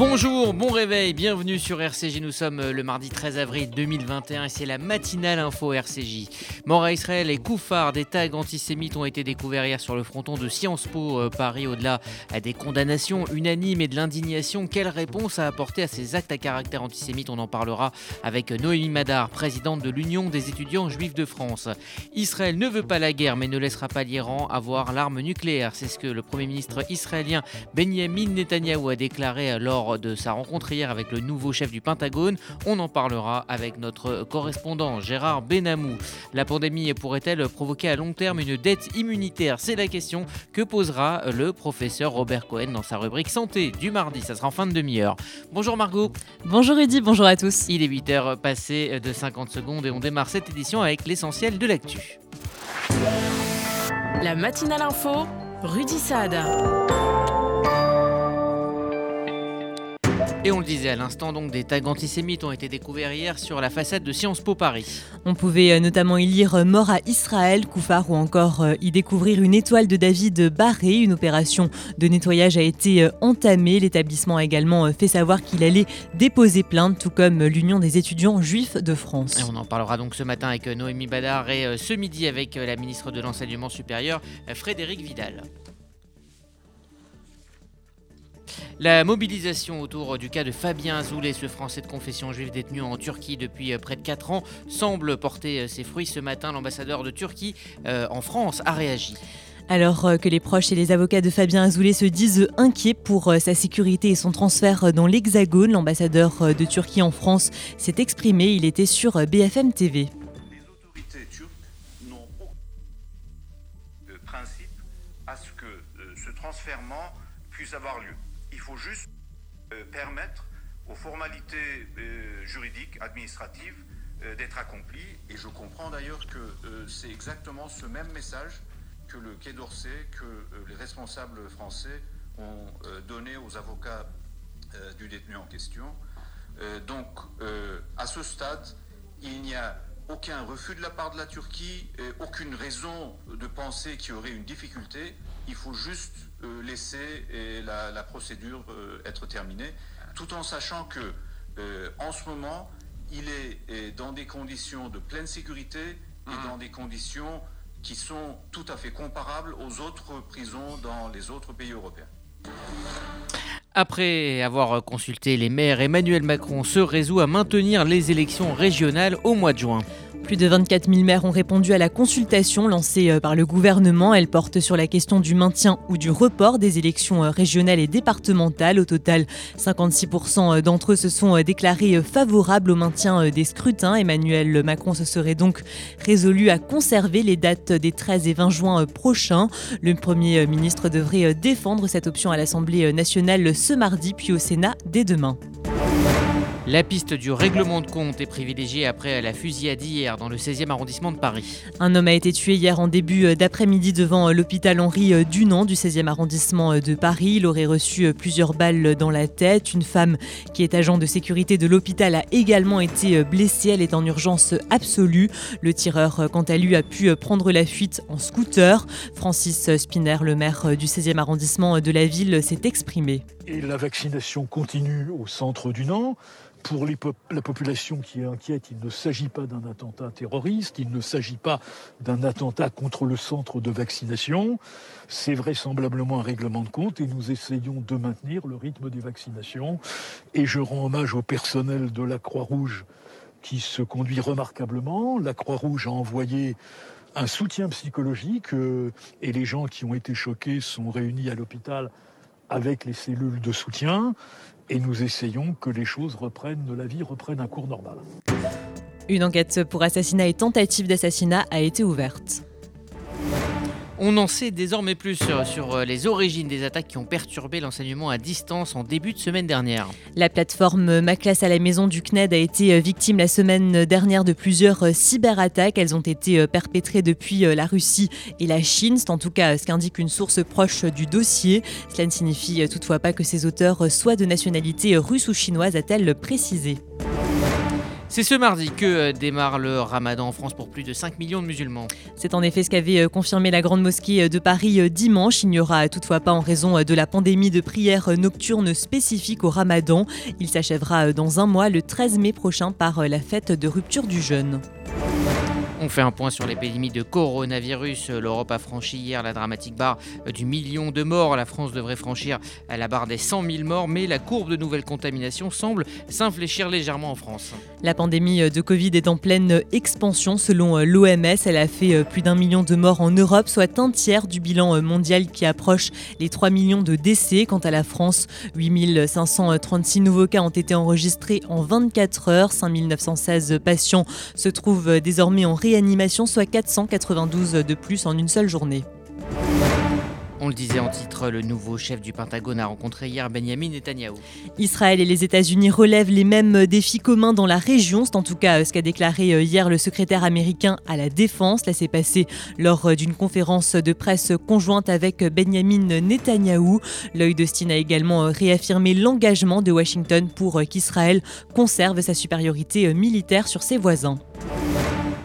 Bonjour, bon réveil, bienvenue sur RCJ. Nous sommes euh, le mardi 13 avril 2021 et c'est la matinale info RCJ. Mort à Israël et Koufar, des tags antisémites ont été découverts hier sur le fronton de Sciences Po euh, Paris. Au-delà des condamnations unanimes et de l'indignation, quelle réponse a apporté à ces actes à caractère antisémite? On en parlera avec Noémie Madar, présidente de l'Union des étudiants juifs de France. Israël ne veut pas la guerre mais ne laissera pas l'Iran avoir l'arme nucléaire. C'est ce que le Premier ministre israélien Benjamin Netanyahou a déclaré lors de sa rencontre hier avec le nouveau chef du Pentagone. On en parlera avec notre correspondant Gérard Benamou. La pandémie pourrait-elle provoquer à long terme une dette immunitaire? C'est la question que posera le professeur Robert Cohen dans sa rubrique santé du mardi. Ça sera en fin de demi-heure. Bonjour Margot. Bonjour Eddy, bonjour à tous. Il est 8h passé de 50 secondes et on démarre cette édition avec l'essentiel de l'actu. La matinale info, Rudy Saad. Et on le disait à l'instant, donc des tags antisémites ont été découverts hier sur la façade de Sciences Po Paris. On pouvait euh, notamment y lire euh, Mort à Israël, Koufar ou encore euh, y découvrir une étoile de David barrée. Une opération de nettoyage a été entamée. L'établissement a également fait savoir qu'il allait déposer plainte, tout comme l'Union des étudiants juifs de France. Et on en parlera donc ce matin avec Noémie Badard et ce midi avec la ministre de l'Enseignement supérieur, Frédéric Vidal. La mobilisation autour du cas de Fabien Azoulay, ce Français de confession juive détenu en Turquie depuis euh, près de 4 ans, semble porter euh, ses fruits. Ce matin, l'ambassadeur de Turquie euh, en France a réagi. Alors que les proches et les avocats de Fabien Azoulay se disent inquiets pour sa sécurité et son transfert dans l'Hexagone, l'ambassadeur de Turquie en France s'est exprimé. Il était sur BFM TV. Les autorités turques n'ont aucun principe à ce que ce transfert puisse avoir lieu. Il faut juste euh, permettre aux formalités euh, juridiques, administratives, euh, d'être accomplies. Et je comprends d'ailleurs que c'est exactement ce même message que le Quai d'Orsay, que les responsables français ont donné aux avocats du détenu en question. donc, à ce stade, il n'y a aucun refus de la part de la Turquie, aucune raison de penser qu'il y aurait une difficulté. Il faut juste euh, laisser la, procédure euh, être terminée, tout en sachant que euh, en ce moment, il est dans des conditions de pleine sécurité et mmh. dans des conditions qui sont tout à fait comparables aux autres prisons dans les autres pays européens. Après avoir consulté les maires, Emmanuel Macron se résout à maintenir les élections régionales au mois de juin. Plus de 24 000 maires ont répondu à la consultation lancée euh, par le gouvernement. Elle porte sur la question du maintien ou du report des élections euh, régionales et départementales. Au total, 56% euh, d'entre eux se sont déclarés favorables au maintien des scrutins. Emmanuel Macron se serait donc résolu à conserver les dates des 13 et 20 juin prochains. Le Premier ministre devrait défendre cette option à l'Assemblée nationale ce mardi, puis au Sénat dès demain. La piste du règlement de compte est privilégiée après la fusillade hier dans le 16e arrondissement de Paris. Un homme a été tué hier en début d'après-midi devant l'hôpital Henri Dunant du 16e arrondissement de Paris. Il aurait reçu plusieurs balles dans la tête. Une femme qui est agent de sécurité de l'hôpital a également été blessée. Elle est en urgence absolue. Le tireur, quant à lui, a pu prendre la fuite en scooter. Francis Spinner, le maire du 16e arrondissement de la ville, s'est exprimé. Et la vaccination continue au centre du Nant. Pour la population qui est inquiète, il ne s'agit pas d'un attentat terroriste, il ne s'agit pas d'un attentat contre le centre de vaccination. C'est vraisemblablement un règlement de compte et nous essayons de maintenir le rythme des vaccinations. Et je rends hommage au personnel de la Croix-Rouge qui se conduit remarquablement. La Croix-Rouge a envoyé un soutien psychologique euh, et les gens qui ont été choqués sont réunis à l'hôpital avec les cellules de soutien et nous essayons que les choses reprennent, la vie reprenne un cours normal. Une enquête pour assassinat et tentative d'assassinat a été ouverte. On en sait désormais plus sur, euh, les origines des attaques qui ont perturbé l'enseignement à distance en début de semaine dernière. La plateforme Ma classe à la maison du CNED a été euh, victime la semaine dernière de plusieurs euh, cyberattaques. Elles ont été perpétrées depuis la Russie et la Chine. C'est en tout cas ce qu'indique une source proche du dossier. Cela ne signifie toutefois pas que ces auteurs soient de nationalité russe ou chinoise, a-t-elle précisé. C'est ce mardi que euh, démarre le ramadan en France pour plus de 5 millions de musulmans. C'est en effet ce qu'avait euh, confirmé la Grande Mosquée euh, de Paris dimanche. Il n'y aura toutefois pas en raison de la pandémie de prières nocturnes spécifiques au ramadan. Il s'achèvera dans un mois, le 13 mai prochain, par la fête de rupture du jeûne. On fait un point sur l'épidémie de coronavirus. L'Europe a franchi hier la dramatique barre du million de morts. La France devrait franchir la barre des 100 000 morts, mais la courbe de nouvelles contaminations semble s'infléchir légèrement en France. La pandémie de Covid est en pleine expansion selon l'OMS. Elle a fait plus d'un million de morts en Europe, soit un tiers du bilan mondial qui approche les 3 millions de décès. Quant à la France, 8536 nouveaux cas ont été enregistrés en 24 heures. 5916 patients se trouvent désormais en réanimation soit 492 de plus en une seule journée. On le disait en titre, le nouveau chef du Pentagone a rencontré hier Benjamin Netanyahu. Israël et les États-Unis relèvent les mêmes défis communs dans la région. C'est en tout cas ce qu'a déclaré euh, hier le secrétaire américain à la Défense. Là, s'est passé lors euh, d'une conférence de presse conjointe avec Benjamin Netanyahu. L'œil de Stein a également euh, réaffirmé l'engagement de Washington pour qu'Israël conserve sa supériorité militaire sur ses voisins.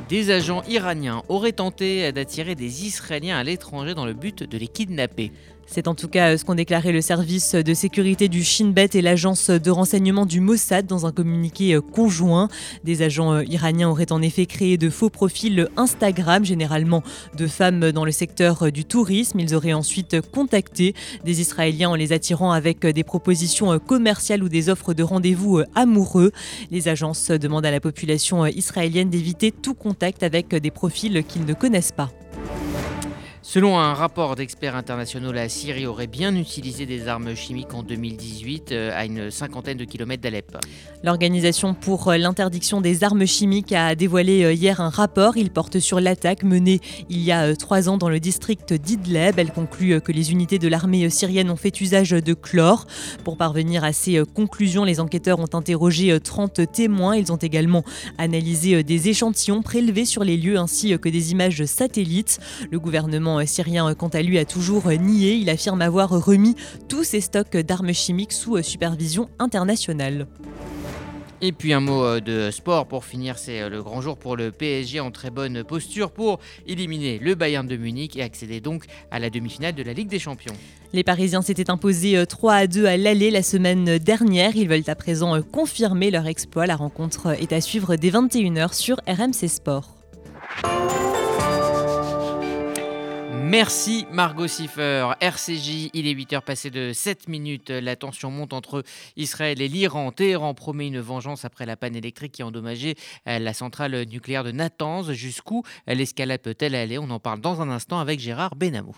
Des agents iraniens auraient tenté d'attirer des Israéliens à l'étranger dans le but de les kidnapper. C'est en tout cas ce qu'ont déclaré le service de sécurité du Shin Bet et l'agence de renseignement du Mossad dans un communiqué conjoint. Des agents iraniens auraient en effet créé de faux profils Instagram, généralement de femmes dans le secteur du tourisme. Ils auraient ensuite contacté des Israéliens en les attirant avec des propositions commerciales ou des offres de rendez-vous amoureux. Les agences demandent à la population israélienne d'éviter tout contact avec des profils qu'ils ne connaissent pas. Selon un rapport d'experts internationaux, la Syrie aurait bien utilisé des armes chimiques en 2018 euh, à une cinquantaine de kilomètres d'Alep. L'Organisation pour l'interdiction des armes chimiques a dévoilé euh, hier un rapport. Il porte sur l'attaque menée il y a euh, trois ans dans le district d'Idleb. Elle conclut que les unités de l'armée syrienne ont fait usage de chlore. Pour parvenir à ces conclusions, les enquêteurs ont interrogé 30 témoins. Ils ont également analysé des échantillons prélevés sur les lieux ainsi que des images satellites. Le gouvernement syrien, quant à lui, a toujours nié. Il affirme avoir remis tous ses stocks d'armes chimiques sous supervision internationale. Et puis un mot euh, de sport pour finir, c'est euh, le grand jour pour le PSG en très bonne posture pour éliminer le Bayern de Munich et accéder donc à la demi-finale de la Ligue des Champions. Les Parisiens s'étaient imposés 3 euh, à 2 à l'aller la semaine dernière. Ils veulent à présent confirmer leur exploit. La rencontre est à suivre dès 21h sur RMC Sport. Merci Margot Siffer. RCJ, il est 8h passé de 7 minutes. La tension monte entre Israël et l'Iran. Téhéran promet une vengeance après la panne électrique qui a endommagé euh, la centrale nucléaire de Natanz. Jusqu'où l'escalade peut-elle aller? On en parle dans un instant avec Gérard Benamou.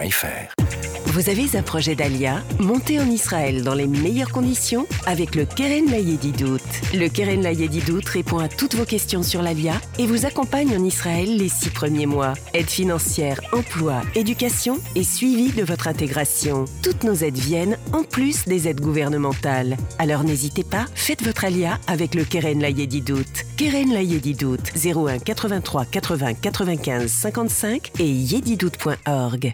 Vous avez un projet d'Alia Montez en Israël dans les meilleures conditions avec le Keren Layedidout. Le Keren Layedidout répond à toutes vos questions sur l'Alia et vous accompagne en Israël les six premiers mois. Aide financière, emploi, éducation et suivi de votre intégration. Toutes nos aides viennent en plus des aides gouvernementales. Alors n'hésitez pas, faites votre Alia avec le Keren Layedidout. Keren Layedidout 01 83 80 95 55 et yedidout.org.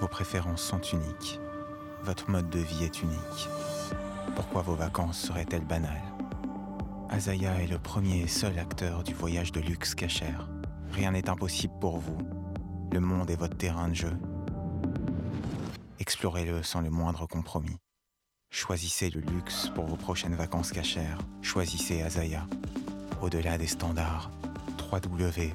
Vos préférences sont uniques. Votre mode de vie est unique. Pourquoi vos vacances seraient-elles banales? Azaya est le premier et seul acteur du voyage de luxe cachère. Rien n'est impossible pour vous. Le monde est votre terrain de jeu. Explorez-le sans le moindre compromis. Choisissez le luxe pour vos prochaines vacances cachères. Choisissez Azaya. Au-delà des standards, www.azaya.co.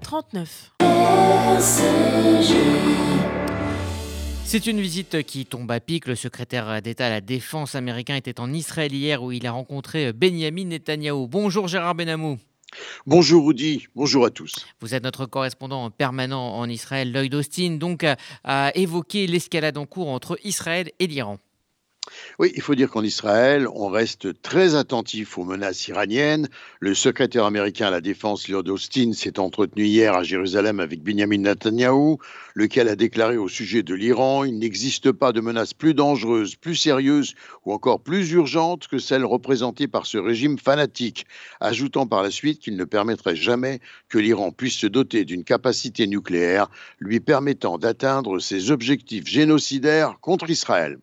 39. C'est une visite qui tombe à pic. Le secrétaire d'État à la Défense américain était en Israël hier où il a rencontré Benjamin Netanyahou. Bonjour Gérard Benamou. Bonjour Rudy, bonjour à tous. Vous êtes notre correspondant permanent en Israël. Lloyd Austin donc a évoqué l'escalade en cours entre Israël et l'Iran. Oui, il faut dire qu'en Israël, on reste très attentif aux menaces iraniennes. Le secrétaire américain à la Défense, Lloyd Austin, s'est entretenu hier à Jérusalem avec Benjamin Netanyahu, lequel a déclaré au sujet de l'Iran Il n'existe pas de menace plus dangereuse, plus sérieuse ou encore plus urgente que celle représentée par ce régime fanatique, ajoutant par la suite qu'il ne permettrait jamais que l'Iran puisse se doter d'une capacité nucléaire lui permettant d'atteindre ses objectifs génocidaires contre Israël.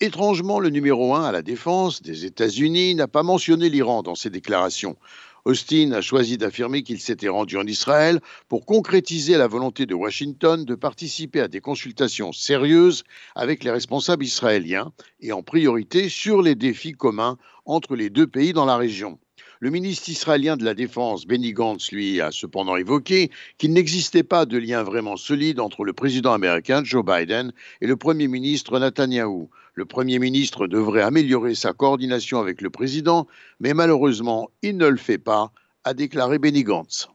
Étrangement, le numéro un à la défense des États-Unis n'a pas mentionné l'Iran dans ses déclarations. Austin a choisi d'affirmer qu'il s'était rendu en Israël pour concrétiser la volonté de Washington de participer à des consultations sérieuses avec les responsables israéliens et en priorité sur les défis communs entre les deux pays dans la région. Le ministre israélien de la Défense, Benny Gantz, lui, a cependant évoqué qu'il n'existait pas de lien vraiment solide entre le président américain Joe Biden et le Premier ministre Netanyahou. Le Premier ministre devrait améliorer sa coordination avec le président, mais malheureusement, il ne le fait pas, a déclaré Benny Gantz.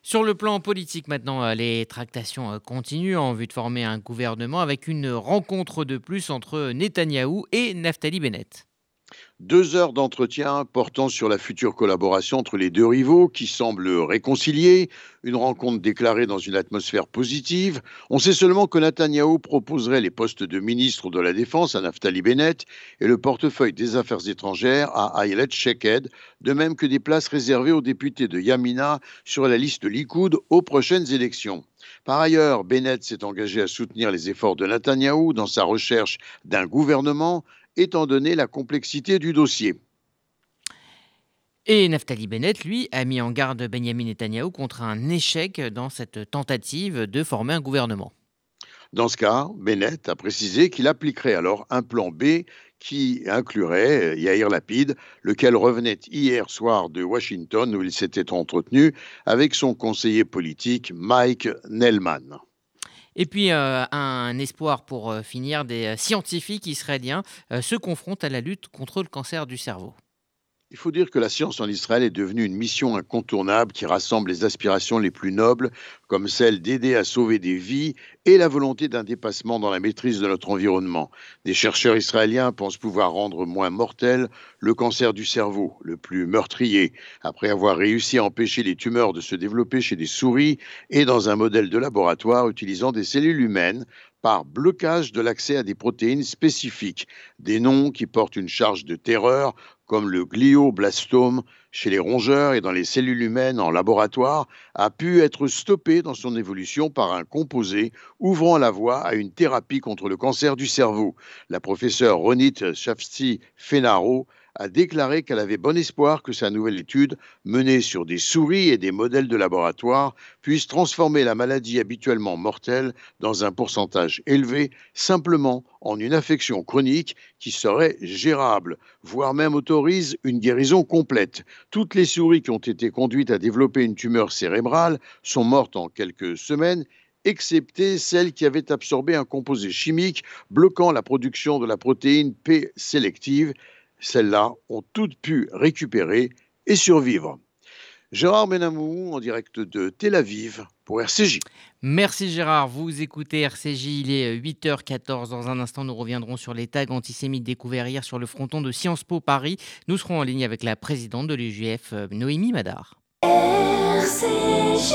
Sur le plan politique maintenant, euh, les tractations euh, continuent en vue de former un gouvernement avec une rencontre de plus entre Netanyahou et Naftali Bennett. Deux heures d'entretien portant sur la future collaboration entre les deux rivaux qui semblent réconciliés, une rencontre déclarée dans une atmosphère positive. On sait seulement que Netanyahou proposerait les postes de ministre de la Défense à Naftali Bennett et le portefeuille des Affaires étrangères à Ayelet Sheked, de même que des places réservées aux députés de Yamina sur la liste Likoud aux prochaines élections. Par ailleurs, Bennett s'est engagé à soutenir les efforts de Netanyahou dans sa recherche d'un gouvernement étant donné la complexité du dossier. Et Naftali Bennett, lui, a mis en garde Benjamin Netanyahu contre un échec dans cette tentative de former un gouvernement. Dans ce cas, Bennett a précisé qu'il appliquerait alors un plan B qui inclurait Yair Lapid, lequel revenait hier soir de Washington où il s'était entretenu avec son conseiller politique Mike Nellman. Et puis euh, un espoir pour euh, finir, des euh, scientifiques israéliens se confrontent à la lutte contre le cancer du cerveau. Il faut dire que la science en Israël est devenue une mission incontournable qui rassemble les aspirations les plus nobles, comme celle d'aider à sauver des vies et la volonté d'un dépassement dans la maîtrise de notre environnement. Des chercheurs israéliens pensent pouvoir rendre moins mortel le cancer du cerveau, le plus meurtrier, après avoir réussi à empêcher les tumeurs de se développer chez des souris et dans un modèle de laboratoire utilisant des cellules humaines par blocage de l'accès à des protéines spécifiques, des noms qui portent une charge de terreur comme le glioblastome chez les rongeurs et dans les cellules humaines en laboratoire, a pu être stoppé dans son évolution par un composé ouvrant la voie à une thérapie contre le cancer du cerveau. La professeure Ronit Shafsti Fenaro a déclaré qu'elle avait bon espoir que sa nouvelle étude, menée sur des souris et des modèles de laboratoire, puisse transformer la maladie habituellement mortelle dans un pourcentage élevé simplement en une affection chronique qui serait gérable, voire même autorise une guérison complète. Toutes les souris qui ont été conduites à développer une tumeur cérébrale sont mortes en quelques semaines excepté celles qui avaient absorbé un composé chimique bloquant la production de la protéine P sélective celles-là ont toutes pu récupérer et survivre. Gérard Benamou en direct de Tel Aviv pour RCJ. Merci Gérard, vous écoutez RCJ, il est 8h14. Dans un instant, nous reviendrons sur les tags antisémites découverts hier sur le fronton de Sciences Po Paris. Nous serons en ligne avec la présidente de l'UGF, euh, Noémie Madar. RCJ.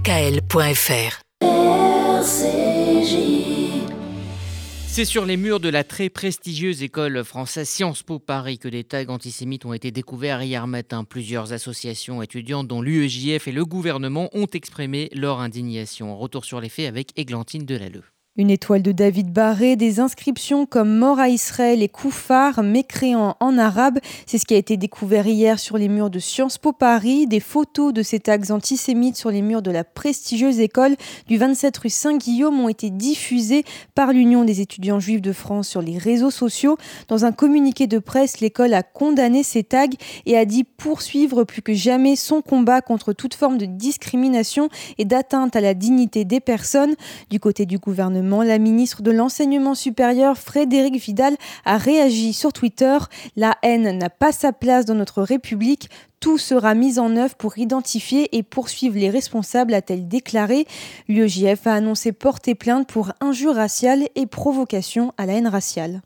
C'est sur les murs de la très prestigieuse école française Sciences Po Paris que des tags antisémites ont été découverts hier matin. Plusieurs associations étudiantes, dont l'UEJF et le gouvernement, ont exprimé leur indignation. Retour sur les faits avec Églantine Delalleux. Une étoile de David Barré, des inscriptions comme Mort à Israël et Koufar, mécréant en arabe. C'est ce qui a été découvert hier sur les murs de Sciences Po Paris. Des photos de ces tags antisémites sur les murs de la prestigieuse école du 27 rue Saint-Guillaume ont été diffusées par l'Union des étudiants juifs de France sur les réseaux sociaux. Dans un communiqué de presse, l'école a condamné ces tags et a dit poursuivre plus que jamais son combat contre toute forme de discrimination et d'atteinte à la dignité des personnes. Du côté du gouvernement, la ministre de l'Enseignement supérieur, Frédéric Vidal, a réagi sur Twitter. La haine n'a pas sa place dans notre République. Tout sera mis en œuvre pour identifier et poursuivre les responsables, a-t-elle déclaré. L'UEJF a annoncé porter plainte pour injure raciale et provocation à la haine raciale.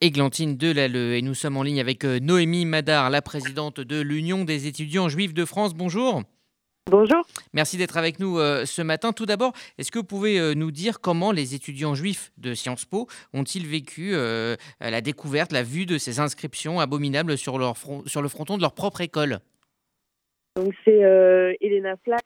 Églantine Delalleux et nous sommes en ligne avec euh, Noémie Madar, la présidente de l'Union des étudiants juifs de France. Bonjour. Bonjour. Merci d'être avec nous euh, ce matin. Tout d'abord, est-ce que vous pouvez euh, nous dire comment les étudiants juifs de Sciences Po ont-ils vécu euh, la découverte, la vue de ces inscriptions abominables sur, leur front, sur le fronton de leur propre école? Donc c'est Elena Flack,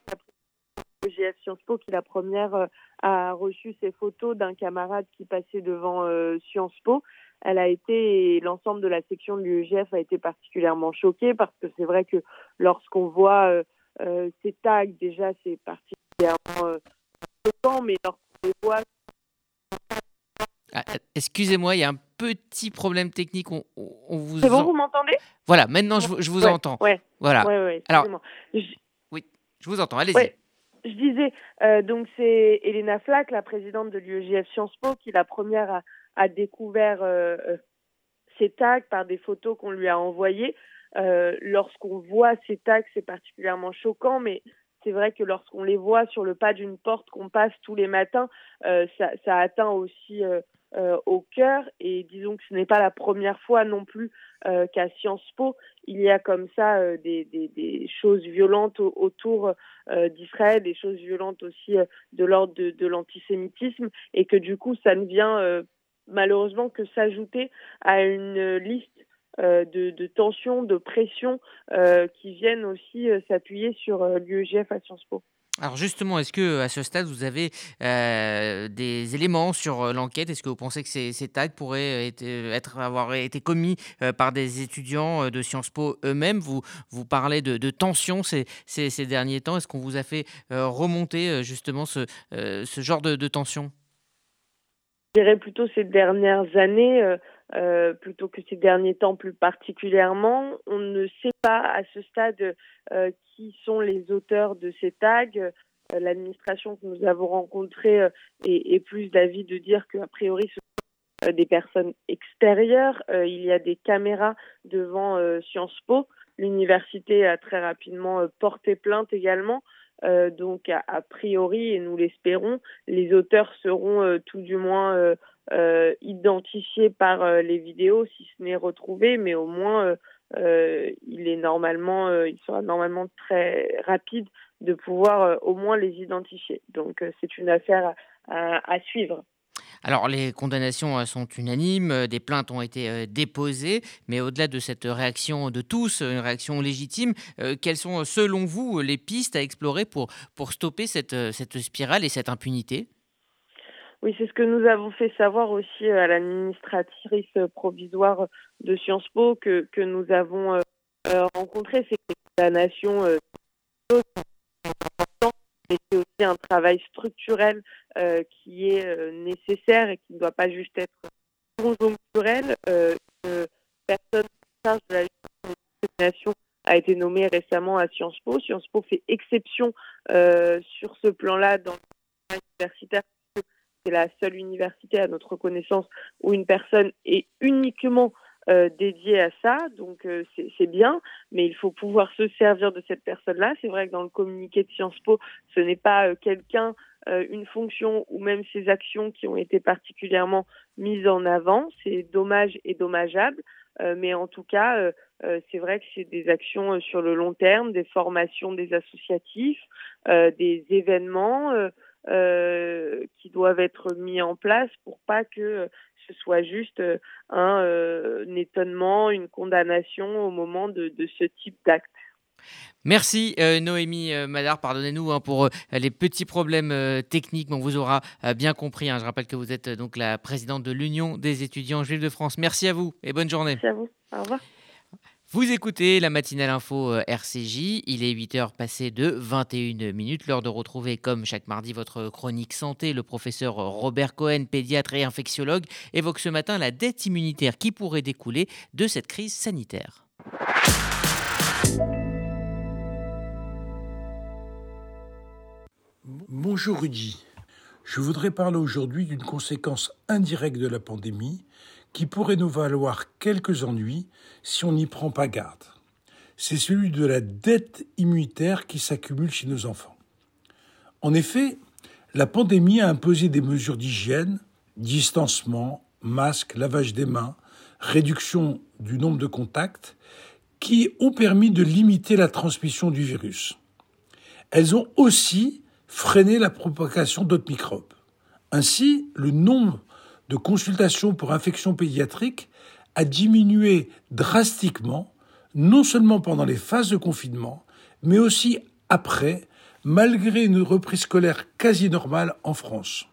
la GF Sciences Po, qui la première a reçu ces photos d'un camarade qui passait devant Sciences Po. Elle a été, et l'ensemble de la section de l'UEGF a été particulièrement choquée parce que c'est vrai que lorsqu'on voit ces tags, déjà, c'est particulièrement euh, mais lorsqu'on les voit. Ah, excusez-moi, il y a un petit problème technique. On, on vous c'est bon, vous m'entendez? Voilà, maintenant je, je vous ouais, entends. Ouais. Voilà. Ouais, ouais, Alors, je... oui, je vous entends. Allez-y. Je disais, euh, donc c'est Elena Flack, la présidente de l'UEJF Sciences Po, qui la première a, a découvert euh, ces tags par des photos qu'on lui a envoyées. Euh, lorsqu'on voit ces tags, c'est particulièrement choquant, mais c'est vrai que lorsqu'on les voit sur le pas d'une porte qu'on passe tous les matins, euh, ça, ça, atteint aussi euh, euh, au cœur. Et disons que ce n'est pas la première fois non plus euh, qu'à Sciences Po, il y a comme ça euh, des, des, des, choses violentes autour d'Israël, des choses violentes aussi de l'ordre de, de l'antisémitisme, et que du coup, ça ne vient malheureusement que s'ajouter à une liste de, de tensions, de pressions euh, qui viennent aussi euh, s'appuyer sur l'UEGF à Sciences Po. Alors justement, est-ce que à ce stade vous avez euh, des éléments sur l'enquête? Est-ce que vous pensez que ces, ces tags pourraient être, être, avoir été commis euh, par des étudiants de Sciences Po eux-mêmes? Vous vous parlez de, de tensions ces, ces, ces, derniers temps. Est-ce qu'on vous a fait euh, remonter justement ce, ce genre de, de tensions Je dirais plutôt ces dernières années. Euh, plutôt que ces derniers temps plus particulièrement. On ne sait pas à ce stade euh, qui sont les auteurs de ces tags. Euh, L'administration que nous avons rencontrée est, est, plus d'avis de dire qu'a priori ce des personnes extérieures. il y a des caméras devant Sciences Po. L'université a très rapidement porté plainte également. donc, a, priori, et nous l'espérons, les auteurs seront tout du moins identifiés par les vidéos, si ce n'est retrouvés, mais au moins euh, euh, il sera normalement très rapide de pouvoir euh, au moins les identifier. Donc c'est une affaire à, suivre. Alors les condamnations sont unanimes, des plaintes ont été déposées, mais au-delà de cette réaction de tous, une réaction légitime, quelles sont selon vous les pistes à explorer pour, stopper cette spirale et cette impunité? Oui, c'est ce que nous avons fait savoir aussi à l'administratrice provisoire de Sciences Po que, que nous avons euh, euh, rencontré. C'est que la nation euh, mais c'est aussi un travail structurel qui est nécessaire et qui ne doit pas juste être conjoncturel. une personne en charge de la nation a été nommée récemment à Sciences Po. Sciences Po fait exception sur ce plan-là dans l'universitaire c'est la seule université à notre connaissance où une personne est uniquement euh, dédiée à ça, donc euh, c'est bien, mais il faut pouvoir se servir de cette personne-là. C'est vrai que dans le communiqué de Sciences Po, ce n'est pas euh, quelqu'un, une fonction ou même ses actions qui ont été particulièrement mises en avant. C'est dommage et dommageable, mais en tout cas, c'est vrai que c'est des actions sur le long terme, des formations des associatifs, des événements. Euh, qui doivent être mis en place pour pas que ce soit juste euh, un, étonnement, une condamnation au moment de, ce type d'acte. Merci Noémie Madar, pardonnez-nous hein, pour les petits problèmes techniques, mais on vous aura bien compris. Hein. Je rappelle que vous êtes donc la présidente de l'Union des étudiants juifs de France. Merci à vous et bonne journée. Merci à vous. Au revoir. Vous écoutez la matinale info euh, RCJ, il est 8h passé de 21 minutes, l'heure de retrouver comme chaque mardi votre chronique santé. Le professeur Robert Cohen, pédiatre et infectiologue, évoque ce matin la dette immunitaire qui pourrait découler de cette crise sanitaire. Bonjour Rudy, je voudrais parler aujourd'hui d'une conséquence indirecte de la pandémie qui pourrait nous valoir quelques ennuis si on n'y prend pas garde. C'est celui de la dette immunitaire qui s'accumule chez nos enfants. En effet, la pandémie a imposé des mesures d'hygiène, distancement, masque, lavage des mains, réduction du nombre de contacts, qui ont permis de limiter la transmission du virus. Elles ont aussi freiné la propagation d'autres microbes. Ainsi, le nombre de consultation pour infection pédiatrique a diminué drastiquement, non seulement pendant les phases de confinement, mais aussi après, malgré une reprise scolaire quasi normale en France.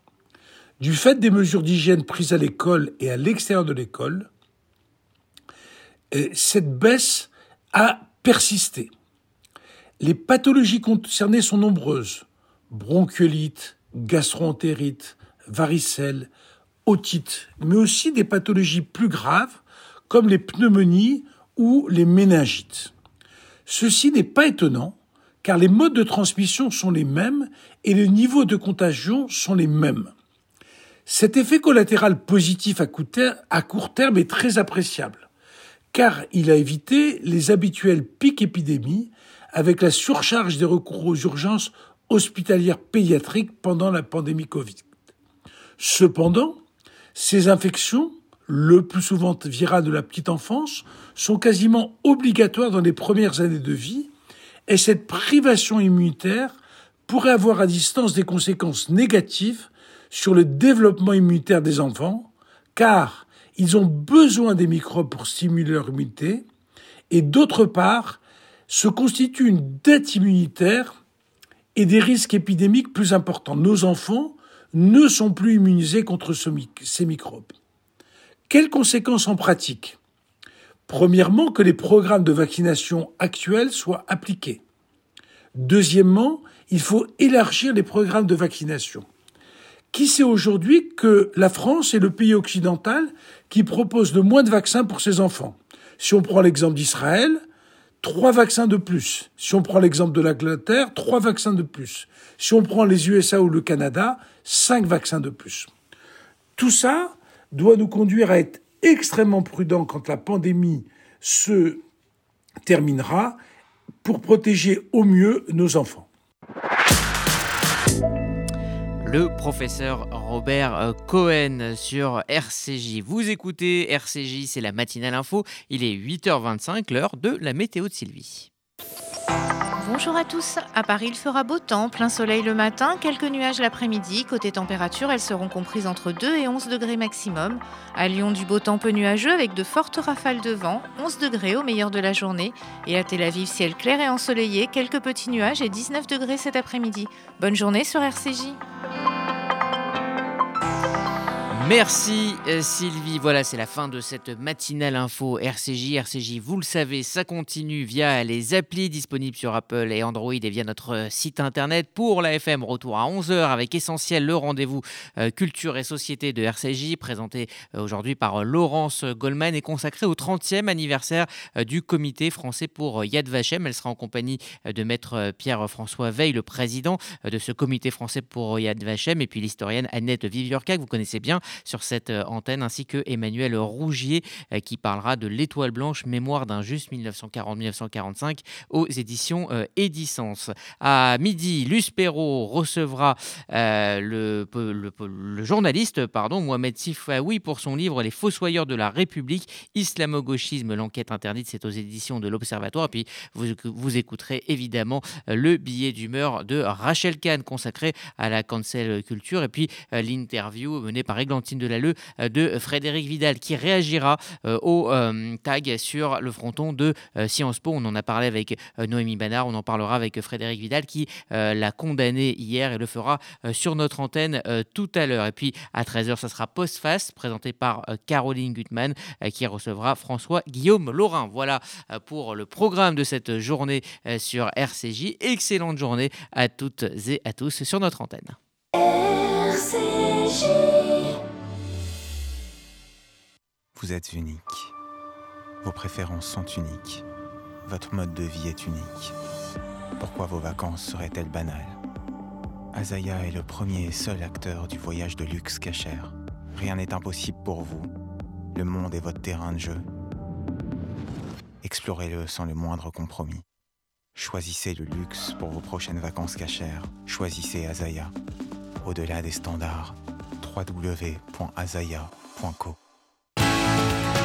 Du fait des mesures d'hygiène prises à l'école et à l'extérieur de l'école, cette baisse a persisté. Les pathologies concernées sont nombreuses. Bronchiolite, gastroentérite, varicelle, mais aussi des pathologies plus graves comme les pneumonies ou les méningites. Ceci n'est pas étonnant car les modes de transmission sont les mêmes et les niveaux de contagion sont les mêmes. Cet effet collatéral positif à court terme est très appréciable car il a évité les habituels pics épidémies avec la surcharge des recours aux urgences hospitalières pédiatriques pendant la pandémie Covid. Cependant, ces infections, le plus souvent virales de la petite enfance, sont quasiment obligatoires dans les premières années de vie et cette privation immunitaire pourrait avoir à distance des conséquences négatives sur le développement immunitaire des enfants, car ils ont besoin des microbes pour stimuler leur immunité, et d'autre part, se constitue une dette immunitaire et des risques épidémiques plus importants. Nos enfants ne sont plus immunisés contre ces microbes. Quelles conséquences en pratique? Premièrement, que les programmes de vaccination actuels soient appliqués. Deuxièmement, il faut élargir les programmes de vaccination. Qui sait aujourd'hui que la France est le pays occidental qui propose le moins de vaccins pour ses enfants? Si on prend l'exemple d'Israël, trois vaccins de plus. Si on prend l'exemple de l'Angleterre, trois vaccins de plus. Si on prend les USA ou le Canada, cinq vaccins de plus. Tout ça doit nous conduire à être extrêmement prudents quand la pandémie se terminera pour protéger au mieux nos enfants. Le professeur Robert euh, Cohen sur RCJ. Vous écoutez RCJ, c'est la matinale info. Il est 8h25, l'heure de la météo de Sylvie. Bonjour à tous. À Paris, il fera beau temps, plein soleil le matin, quelques nuages l'après-midi. Côté température, elles seront comprises entre 2 et 11 degrés maximum. À Lyon, du beau temps peu nuageux avec de fortes rafales de vent, 11 degrés au meilleur de la journée. Et à Tel Aviv, ciel clair et ensoleillé, quelques petits nuages et 19 degrés cet après-midi. Bonne journée sur RCJ. Merci euh, Sylvie. Voilà, c'est la fin de cette matinale info RCJ. RCJ, vous le savez, ça continue via les applis disponibles sur Apple et Android et via notre euh, site internet. Pour la FM, retour à 11h avec Essentiel, le rendez-vous euh, culture et société de RCJ, présenté aujourd'hui par Laurence Goldman et consacré au 30e anniversaire du comité français pour Yad Vashem. Elle sera en compagnie de maître Pierre-François Veil, le président de ce comité français pour Yad Vashem, et puis l'historienne Annette Viviorca, que vous connaissez bien sur cette euh, antenne, ainsi que Emmanuel Rougier euh, qui parlera de l'étoile blanche, mémoire d'un juste 1940-1945 aux éditions euh, Édicence. À midi, Luce Perrault recevra le, le, journaliste pardon, Mohamed Sifaoui pour son livre Les Fossoyeurs de la République, Islamo-gauchisme, l'enquête interdite, c'est aux éditions de l'Observatoire. Puis vous, vous écouterez évidemment le billet d'humeur de Rachel Kahn consacré à la cancel culture et puis l'interview menée par Églantine de Lalleux euh, de Frédéric Vidal qui réagira euh, au euh, tag sur le fronton de Sciences Po. On en a parlé avec Noémie Banard, on en parlera avec Frédéric Vidal qui l'a condamné hier et le fera sur notre antenne tout à l'heure. Et puis à 13h, ça sera Post-Face présenté par Caroline Gutmann qui recevra François Guillaume Laurin. Voilà pour le programme de cette journée sur RCJ. Excellente journée à toutes et à tous sur notre antenne. Vous êtes unique. Vos préférences sont uniques. Votre mode de vie est unique. Pourquoi vos vacances seraient-elles banales? Azaya est le premier et seul acteur du voyage de luxe cachère. Rien n'est impossible pour vous. Le monde est votre terrain de jeu. Explorez-le sans le moindre compromis. Choisissez le luxe pour vos prochaines vacances cachères. Choisissez Azaya. Au-delà des standards, www.azaya.co.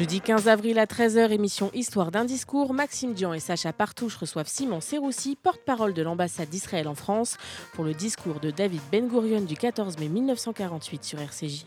Jeudi 15 avril à 13h, émission Histoire d'un discours. Maxime Dian et Sacha Partouche reçoivent Simon Serroussi, porte-parole de l'ambassade d'Israël en France, pour le discours de David Ben Gurion du 14 mai 1948 sur RCJ.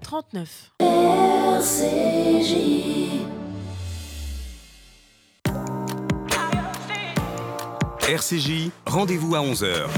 39 39. RCJ. RCJ, rendez-vous à 11h.